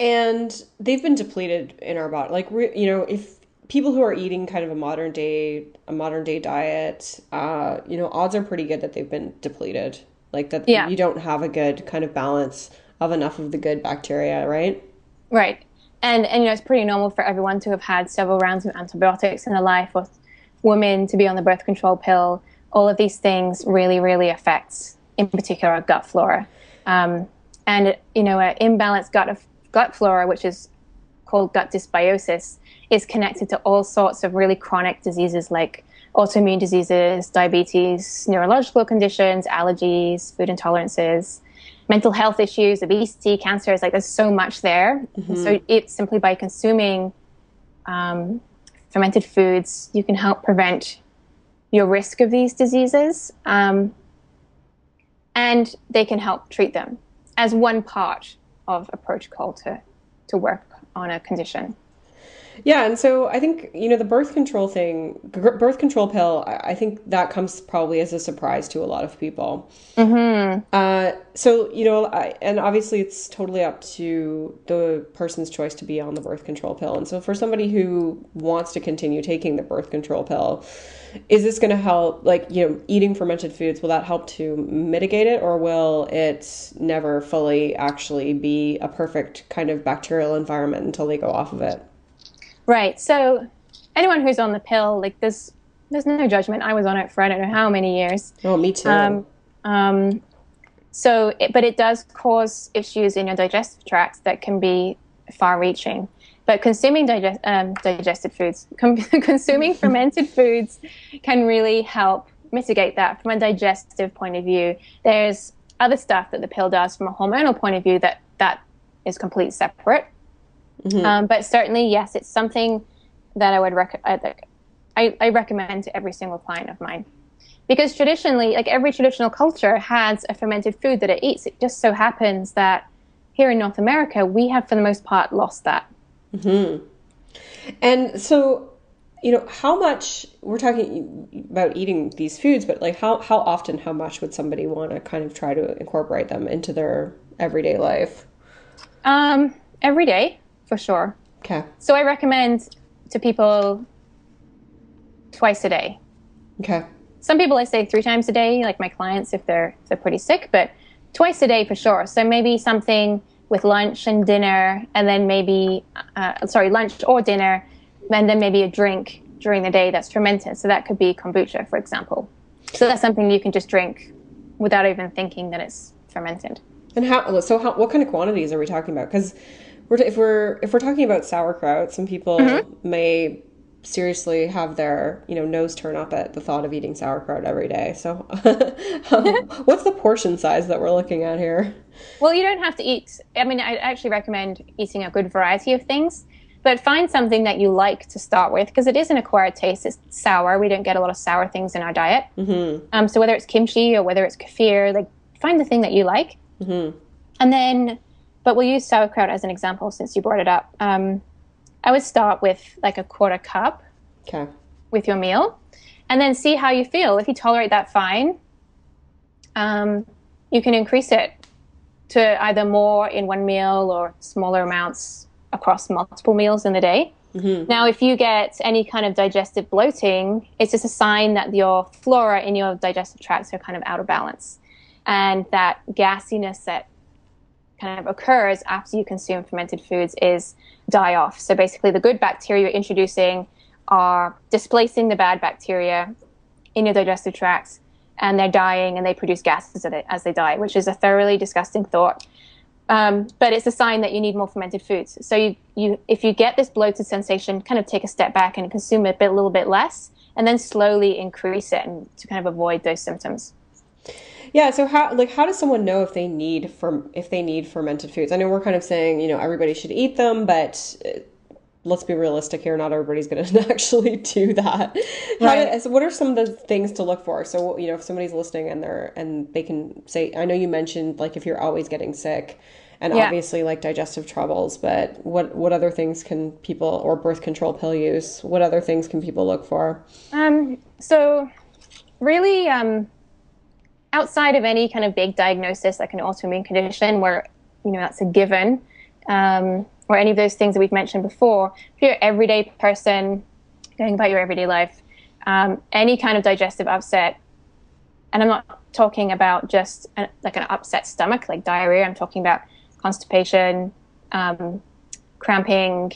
And they've been depleted in our body. Like, you know, if people who are eating kind of a modern day a modern day diet, uh, you know, odds are pretty good that they've been depleted. Like that yeah. you don't have a good kind of balance of enough of the good bacteria, right? Right. And and you know, it's pretty normal for everyone to have had several rounds of antibiotics in their life or women to be on the birth control pill. All of these things really, really affects, in particular, our gut flora. Um, and you know, an imbalanced gut of gut flora, which is called gut dysbiosis, is connected to all sorts of really chronic diseases like autoimmune diseases, diabetes, neurological conditions, allergies, food intolerances, mental health issues, obesity, cancer. It's like there's so much there. Mm-hmm. So it's simply by consuming um, fermented foods, you can help prevent your risk of these diseases. Um, and they can help treat them as one part of a protocol to, to work on a condition. Yeah, and so I think you know the birth control thing, birth control pill. I think that comes probably as a surprise to a lot of people. Mm-hmm. Uh, so you know, I, and obviously it's totally up to the person's choice to be on the birth control pill. And so for somebody who wants to continue taking the birth control pill, is this going to help? Like you know, eating fermented foods will that help to mitigate it, or will it never fully actually be a perfect kind of bacterial environment until they go off of it? Right. So anyone who's on the pill, like there's there's no judgment. I was on it for I don't know how many years. Oh, me too. Um, um, so, it, but it does cause issues in your digestive tract that can be far-reaching. But consuming digest, um, digested foods, com- consuming fermented foods, can really help mitigate that from a digestive point of view. There's other stuff that the pill does from a hormonal point of view that that is completely separate. Mm-hmm. Um, but certainly, yes, it's something that I would rec- I, I recommend to every single client of mine. Because traditionally, like every traditional culture has a fermented food that it eats. It just so happens that here in North America, we have, for the most part, lost that. Mm-hmm. And so, you know, how much we're talking about eating these foods, but like how how often, how much would somebody want to kind of try to incorporate them into their everyday life? Um, every day for sure. Okay. So I recommend to people twice a day. Okay. Some people I say three times a day, like my clients if they're if they're pretty sick, but twice a day for sure. So maybe something with lunch and dinner, and then maybe uh, sorry lunch or dinner, and then maybe a drink during the day that's fermented. So that could be kombucha, for example. So that's something you can just drink without even thinking that it's fermented. And how? So how? What kind of quantities are we talking about? Because we're if we're if we're talking about sauerkraut, some people mm-hmm. may seriously have their you know nose turn up at the thought of eating sauerkraut every day. So, um, what's the portion size that we're looking at here? Well, you don't have to eat. I mean, I actually recommend eating a good variety of things, but find something that you like to start with because it is an acquired taste. It's sour. We don't get a lot of sour things in our diet. Mm-hmm. Um, so whether it's kimchi or whether it's kefir, like find the thing that you like, mm-hmm. and then but we'll use sauerkraut as an example since you brought it up. Um, I would start with like a quarter cup okay. with your meal and then see how you feel. If you tolerate that, fine. Um, you can increase it to either more in one meal or smaller amounts across multiple meals in the day. Mm-hmm. Now, if you get any kind of digestive bloating, it's just a sign that your flora in your digestive tracts are kind of out of balance. And that gassiness that kind of occurs after you consume fermented foods is die off. So basically, the good bacteria you're introducing are displacing the bad bacteria in your digestive tracts, and they're dying and they produce gases as they die, which is a thoroughly disgusting thought. Um, but it's a sign that you need more fermented foods. So you, you, if you get this bloated sensation, kind of take a step back and consume a, bit, a little bit less, and then slowly increase it and to kind of avoid those symptoms. Yeah. So how like how does someone know if they need from if they need fermented foods? I know we're kind of saying you know everybody should eat them, but uh, let's be realistic here. Not everybody's going to actually do that. Right. so what are some of the things to look for? So you know if somebody's listening and they're and they can say, I know you mentioned like if you're always getting sick. and Yeah. obviously like digestive troubles. But what what other things can people or birth control pill use? What other things can people look for? Um, so, really, um, outside of any kind of big diagnosis like an autoimmune condition, where you know that's a given, um, or any of those things that we've mentioned before, if you're an everyday person going about your everyday life, um, any kind of digestive upset, and I'm not talking about just like an upset stomach, like diarrhea. I'm talking about constipation, um, cramping,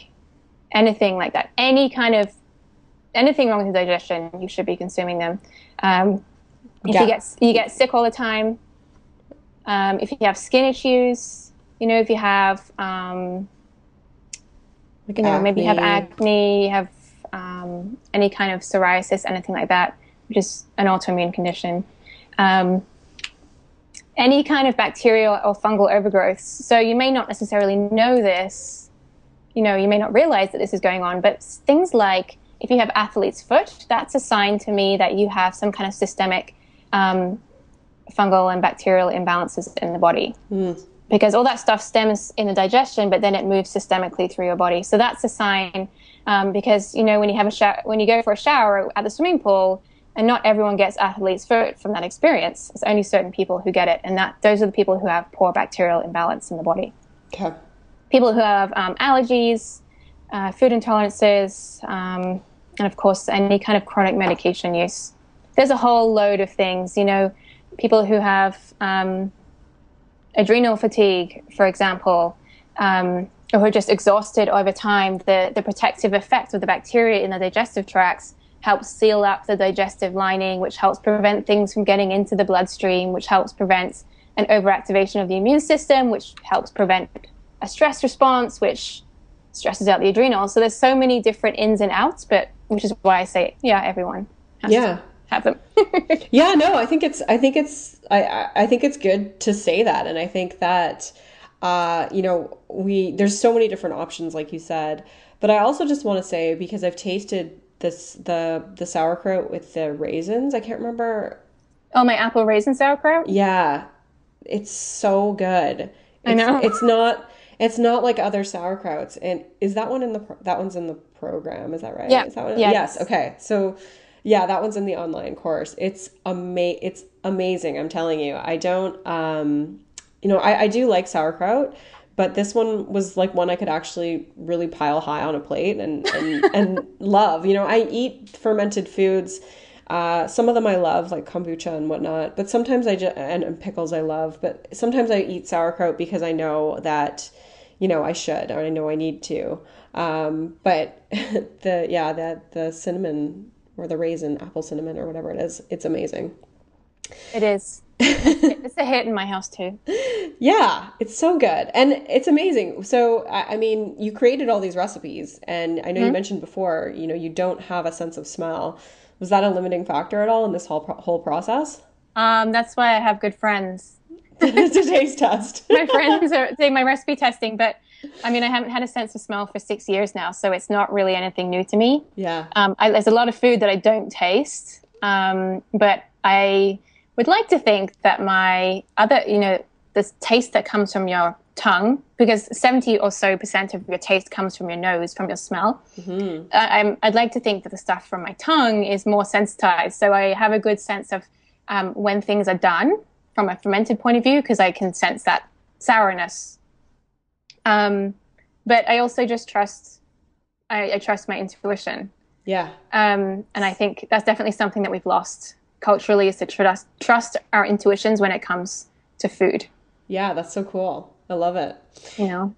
anything like that. Any kind of anything wrong with digestion, you should be consuming them. Um, if Yeah. you get you get sick all the time, um, if you have skin issues, you know, if you have um, you know maybe you have acne. acne, you have um, any kind of psoriasis, anything like that, which is an autoimmune condition. Um, any kind of bacterial or fungal overgrowths. So you may not necessarily know this, you know, you may not realize that this is going on, but things like if you have athlete's foot, that's a sign to me that you have some kind of systemic um, fungal and bacterial imbalances in the body. Because all that stuff stems in the digestion, but then it moves systemically through your body. So that's a sign. Um, because you know when you have a shower, when you go for a shower at the swimming pool, and not everyone gets athlete's foot from that experience. It's only certain people who get it, and that those are the people who have poor bacterial imbalance in the body Okay. people who have um, allergies, uh, food intolerances, um, and of course, any kind of chronic medication use. There's a whole load of things, you know, people who have um, adrenal fatigue, for example, um, or who are just exhausted over time. The, the protective effect of the bacteria in the digestive tracts helps seal up the digestive lining, which helps prevent things from getting into the bloodstream, which helps prevent an overactivation of the immune system, which helps prevent a stress response, which stresses out the adrenals. So there's so many different ins and outs, but which is why I say, yeah, everyone has Yeah. to have them. Yeah, no, I think it's I think it's I I I think it's good to say that and I think that uh you know, we there's so many different options like you said, but I also just want to say because I've tasted this the the sauerkraut with the raisins. I can't remember. oh, my apple raisin sauerkraut? Yeah. It's so good. I It's, know. It's not it's not like other sauerkrauts. And is that one in the that one's in the program, is that right? Yeah. Is that one? Yeah. Yes, okay. So yeah, that one's in the online course. It's ama- it's amazing, I'm telling you. I don't um you know, I, I do like sauerkraut, but this one was like one I could actually really pile high on a plate and and, and love. You know, I eat fermented foods. Uh, some of them I love, like kombucha and whatnot. But sometimes I just and, and pickles I love. But sometimes I eat sauerkraut because I know that, you know, I should or I know I need to. Um, but the yeah, that the cinnamon or the raisin, apple cinnamon or whatever it is, it's amazing. It is. it's a hit in my house too. Yeah, it's so good. And it's amazing. So, I I mean, you created all these recipes, and I know you mentioned before, you know, you don't have a sense of smell. Was that a limiting factor at all in this whole pro- whole process? Um, that's why I have good friends. it's a taste test. My friends are doing my recipe testing, but I mean, I haven't had a sense of smell for six years now, so it's not really anything new to me. yeah. Um, I, there's a lot of food that I don't taste, um, but I would like to think that my other, you know, the taste that comes from your tongue, because 70 or so percent of your taste comes from your nose, from your smell. I, I'm, I'd like to think that the stuff from my tongue is more sensitized. So I have a good sense of um, when things are done from a fermented point of view, because I can sense that sourness. Um, but I also just trust, I, I trust my intuition. Yeah. Um, and I think that's definitely something that we've lost culturally is to trust trust our intuitions when it comes to food. Yeah, that's so cool. I love it. You know,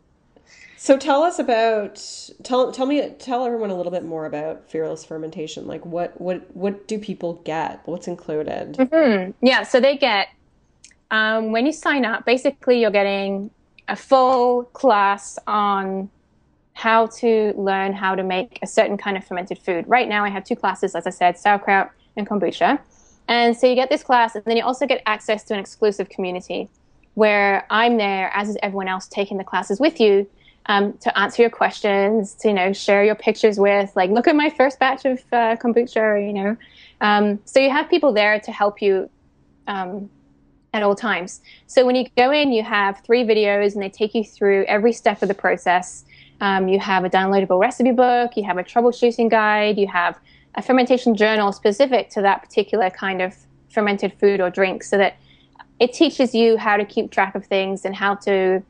So tell us about tell tell me tell everyone a little bit more about fearless fermentation. Like what what what do people get? What's included? yeah. So they get um, when you sign up. Basically, you're getting a full class on how to learn how to make a certain kind of fermented food. Right now, I have two classes, as I said, sauerkraut and kombucha. And so you get this class, and then you also get access to an exclusive community where I'm there, as is everyone else taking the classes with you, um, to answer your questions, to you know share your pictures with, like look at my first batch of uh, kombucha, you know. Um, so you have people there to help you um, at all times. So when you go in, you have three videos and they take you through every step of the process. Um, you have a downloadable recipe book, you have a troubleshooting guide, you have a fermentation journal specific to that particular kind of fermented food or drink so that it teaches you how to keep track of things and how to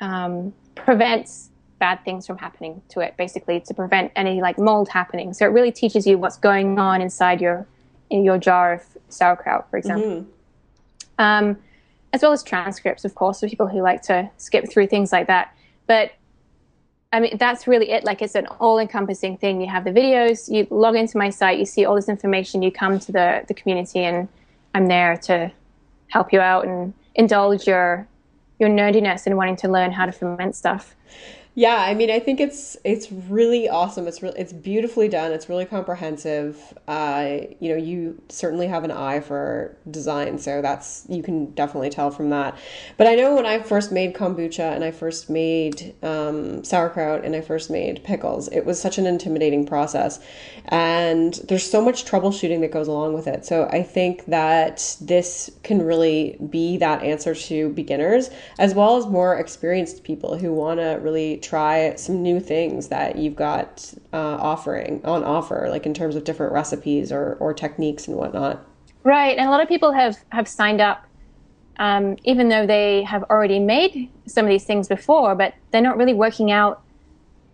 um, prevent bad things from happening to it basically to prevent any like mold happening so it really teaches you what's going on inside your in your jar of sauerkraut for example mm-hmm. Um, as well as transcripts of course for people who like to skip through things like that but I mean, that's really it. Like, it's an all encompassing thing. You have the videos, you log into my site, you see all this information, you come to the, the community, and I'm there to help you out and indulge your your nerdiness and wanting to learn how to ferment stuff. Yeah, I mean, I think it's it's really awesome. It's really it's beautifully done. It's really comprehensive. Uh, you know, you certainly have an eye for design, so that's you can definitely tell from that. But I know when I first made kombucha and I first made um, sauerkraut and I first made pickles, it was such an intimidating process, and there's so much troubleshooting that goes along with it. So I think that this can really be that answer to beginners as well as more experienced people who want to really try some new things that you've got uh, offering on offer, like in terms of different recipes or, or techniques and whatnot. Right, and a lot of people have have signed up, um, even though they have already made some of these things before, but they're not really working out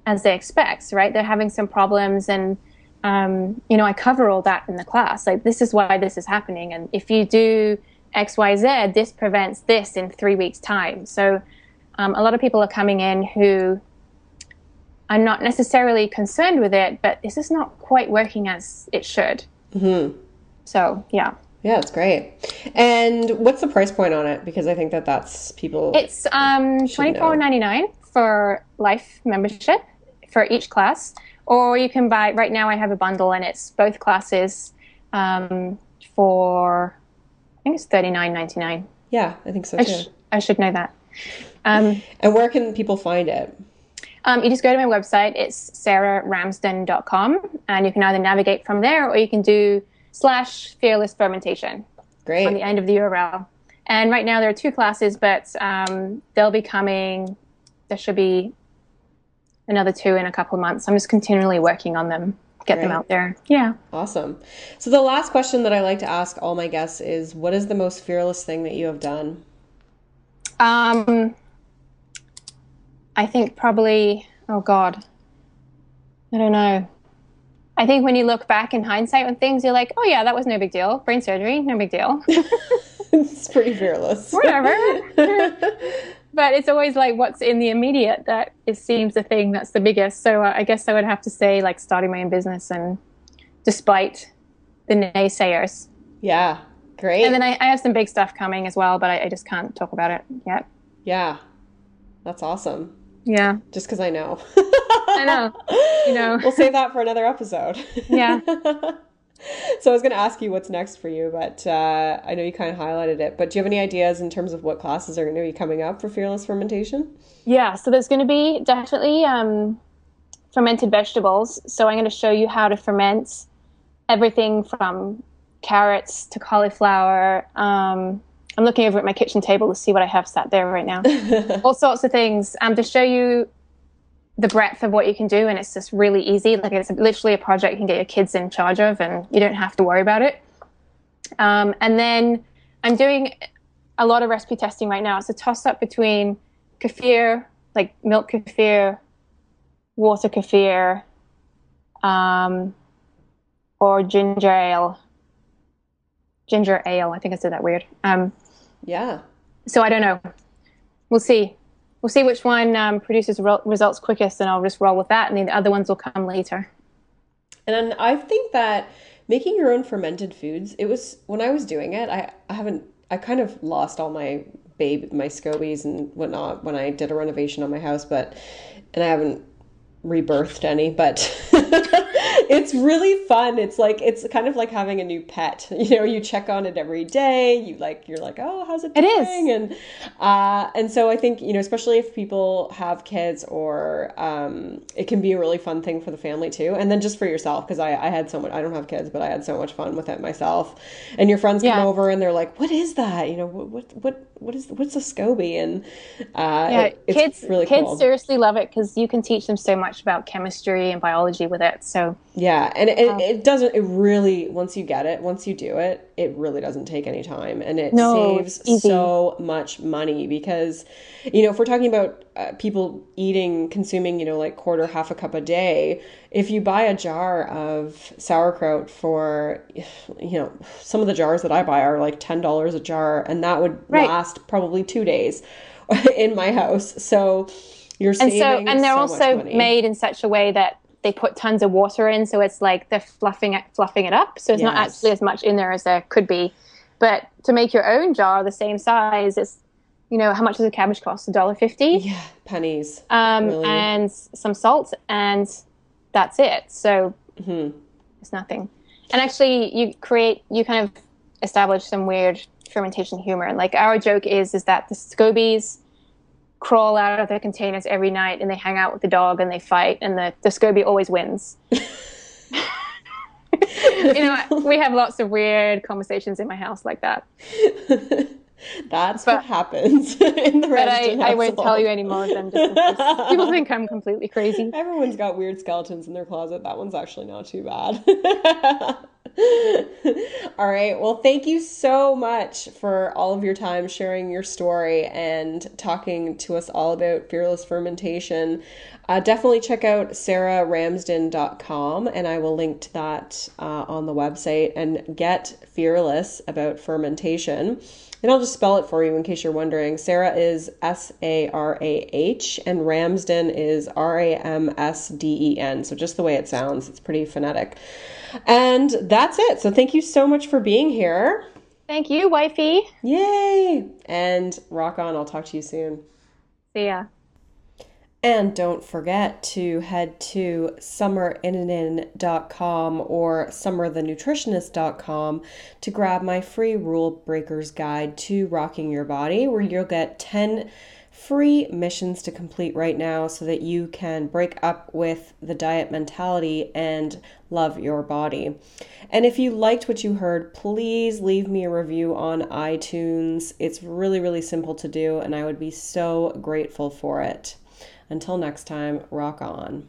as they expect. Right, they're having some problems, and um, you know, I cover all that in the class. Like, this is why this is happening, and if you do X, Y, Z, this prevents this in three weeks' time. So um, a lot of people are coming in who are not necessarily concerned with it, but this is not quite working as it should. Mm-hmm. So, yeah. Yeah, it's great. And what's the price point on it? Because I think that that's people. It's um, twenty four ninety nine for life membership for each class, or you can buy. Right now, I have a bundle, and it's both classes um, for. I think it's thirty nine ninety nine. Yeah, I think so too. I, sh- I should know that. Um, and where can people find it? Um, you just go to my website. It's sarahramsden.com, and you can either navigate from there or you can do slash fearless fermentation. Great. On the end of the URL. And right now there are two classes, but um, they'll be coming. There should be another two in a couple of months. I'm just continually working on them, get Great. them out there. Yeah. Awesome. So the last question that I like to ask all my guests is, what is the most fearless thing that you have done? Um, I think probably, oh God, I don't know. I think when you look back in hindsight on things, you're like, oh yeah, that was no big deal. Brain surgery, no big deal. it's pretty fearless. Whatever. but it's always like what's in the immediate that it seems the thing that's the biggest. So uh, I guess I would have to say like starting my own business and despite the naysayers. Yeah, Great. And then I, I have some big stuff coming as well, but I, I just can't talk about it yet. Yeah. That's awesome. Yeah. Just because I know. I know. You know. We'll save that for another episode. Yeah. so I was going to ask you what's next for you, but uh, I know you kind of highlighted it. But do you have any ideas in terms of what classes are going to be coming up for fearless fermentation? Yeah. So there's going to be definitely um, fermented vegetables. So I'm going to show you how to ferment everything from carrots to cauliflower. Um, I'm looking over at my kitchen table to see what I have sat there right now. All sorts of things um, to show you the breadth of what you can do, and it's just really easy. Like it's literally a project you can get your kids in charge of, and you don't have to worry about it. Um, and then I'm doing a lot of recipe testing right now. It's a toss up between kefir, like milk kefir, water kefir, um, or ginger ale ginger ale. I think I said that weird. Um, yeah. So I don't know. We'll see. We'll see which one um, produces re- results quickest, and I'll just roll with that, and the other ones will come later. And I think that making your own fermented foods, it was when I was doing it, I, I haven't, I kind of lost all my babe, my scobies and whatnot when I did a renovation on my house, but, and I haven't rebirthed any, but it's really fun. It's like it's kind of like having a new pet. You know, you check on it every day. You like you're like, oh, how's it doing? It is. And uh, and so I think you know, especially if people have kids, or um, it can be a really fun thing for the family too, and then just for yourself because I I had so much. I don't have kids, but I had so much fun with it myself. And your friends come Yeah. over and they're like, what is that? You know, what what what what is what's a SCOBY? And uh, Yeah, it- kids really kids cool. seriously love it because you can teach them so much about chemistry and biology with it. So Yeah, and it, it doesn't. It really once you get it, once you do it, it really doesn't take any time, and it No, saves easy. so much money because, you know, if we're talking about uh, people eating, consuming, you know, like quarter, half a cup a day, if you buy a jar of sauerkraut for, you know, some of the jars that I buy are like ten dollars a jar, and that would Right. last probably two days in my house. So you're and saving so and they're so also made in such a way that they put tons of water in, so it's like they're fluffing it fluffing it up. So it's not actually as much in there as there could be. But to make your own jar the same size, it's you know how much does a cabbage cost? A dollar fifty. yeah, pennies. um, Really? and some salt, and that's it. So Mm-hmm. it's nothing. And actually, you create, you kind of establish some weird fermentation humor. Like our joke is, is that the scobies crawl out of their containers every night and they hang out with the dog and they fight, and the the scobie always wins. you know, we have lots of weird conversations in my house like that. That's But- what happens in the But I, I won't tell you any more of them. Just in case. People think I'm completely crazy. Everyone's got weird skeletons in their closet. That one's actually not too bad. all right. Well, thank you so much for all of your time sharing your story and talking to us all about fearless fermentation. Uh, definitely check out sarahramsden.com and I will link to that uh, on the website and get fearless about fermentation. And I'll just spell it for you in case you're wondering. Sarah is S A R A H, and Ramsden is R A M S D E N. So just the way it sounds, it's pretty phonetic. And that's it. So thank you so much for being here. Thank you, wifey. Yay! And rock on. I'll talk to you soon. See ya. And don't forget to head to summerinnanen.com or summerthenutritionist.com to grab my free rule breakers guide to rocking your body, where you'll get 10 free missions to complete right now so that you can break up with the diet mentality and love your body. And if you liked what you heard, please leave me a review on iTunes. It's really, really simple to do, and I would be so grateful for it. Until next time, rock on.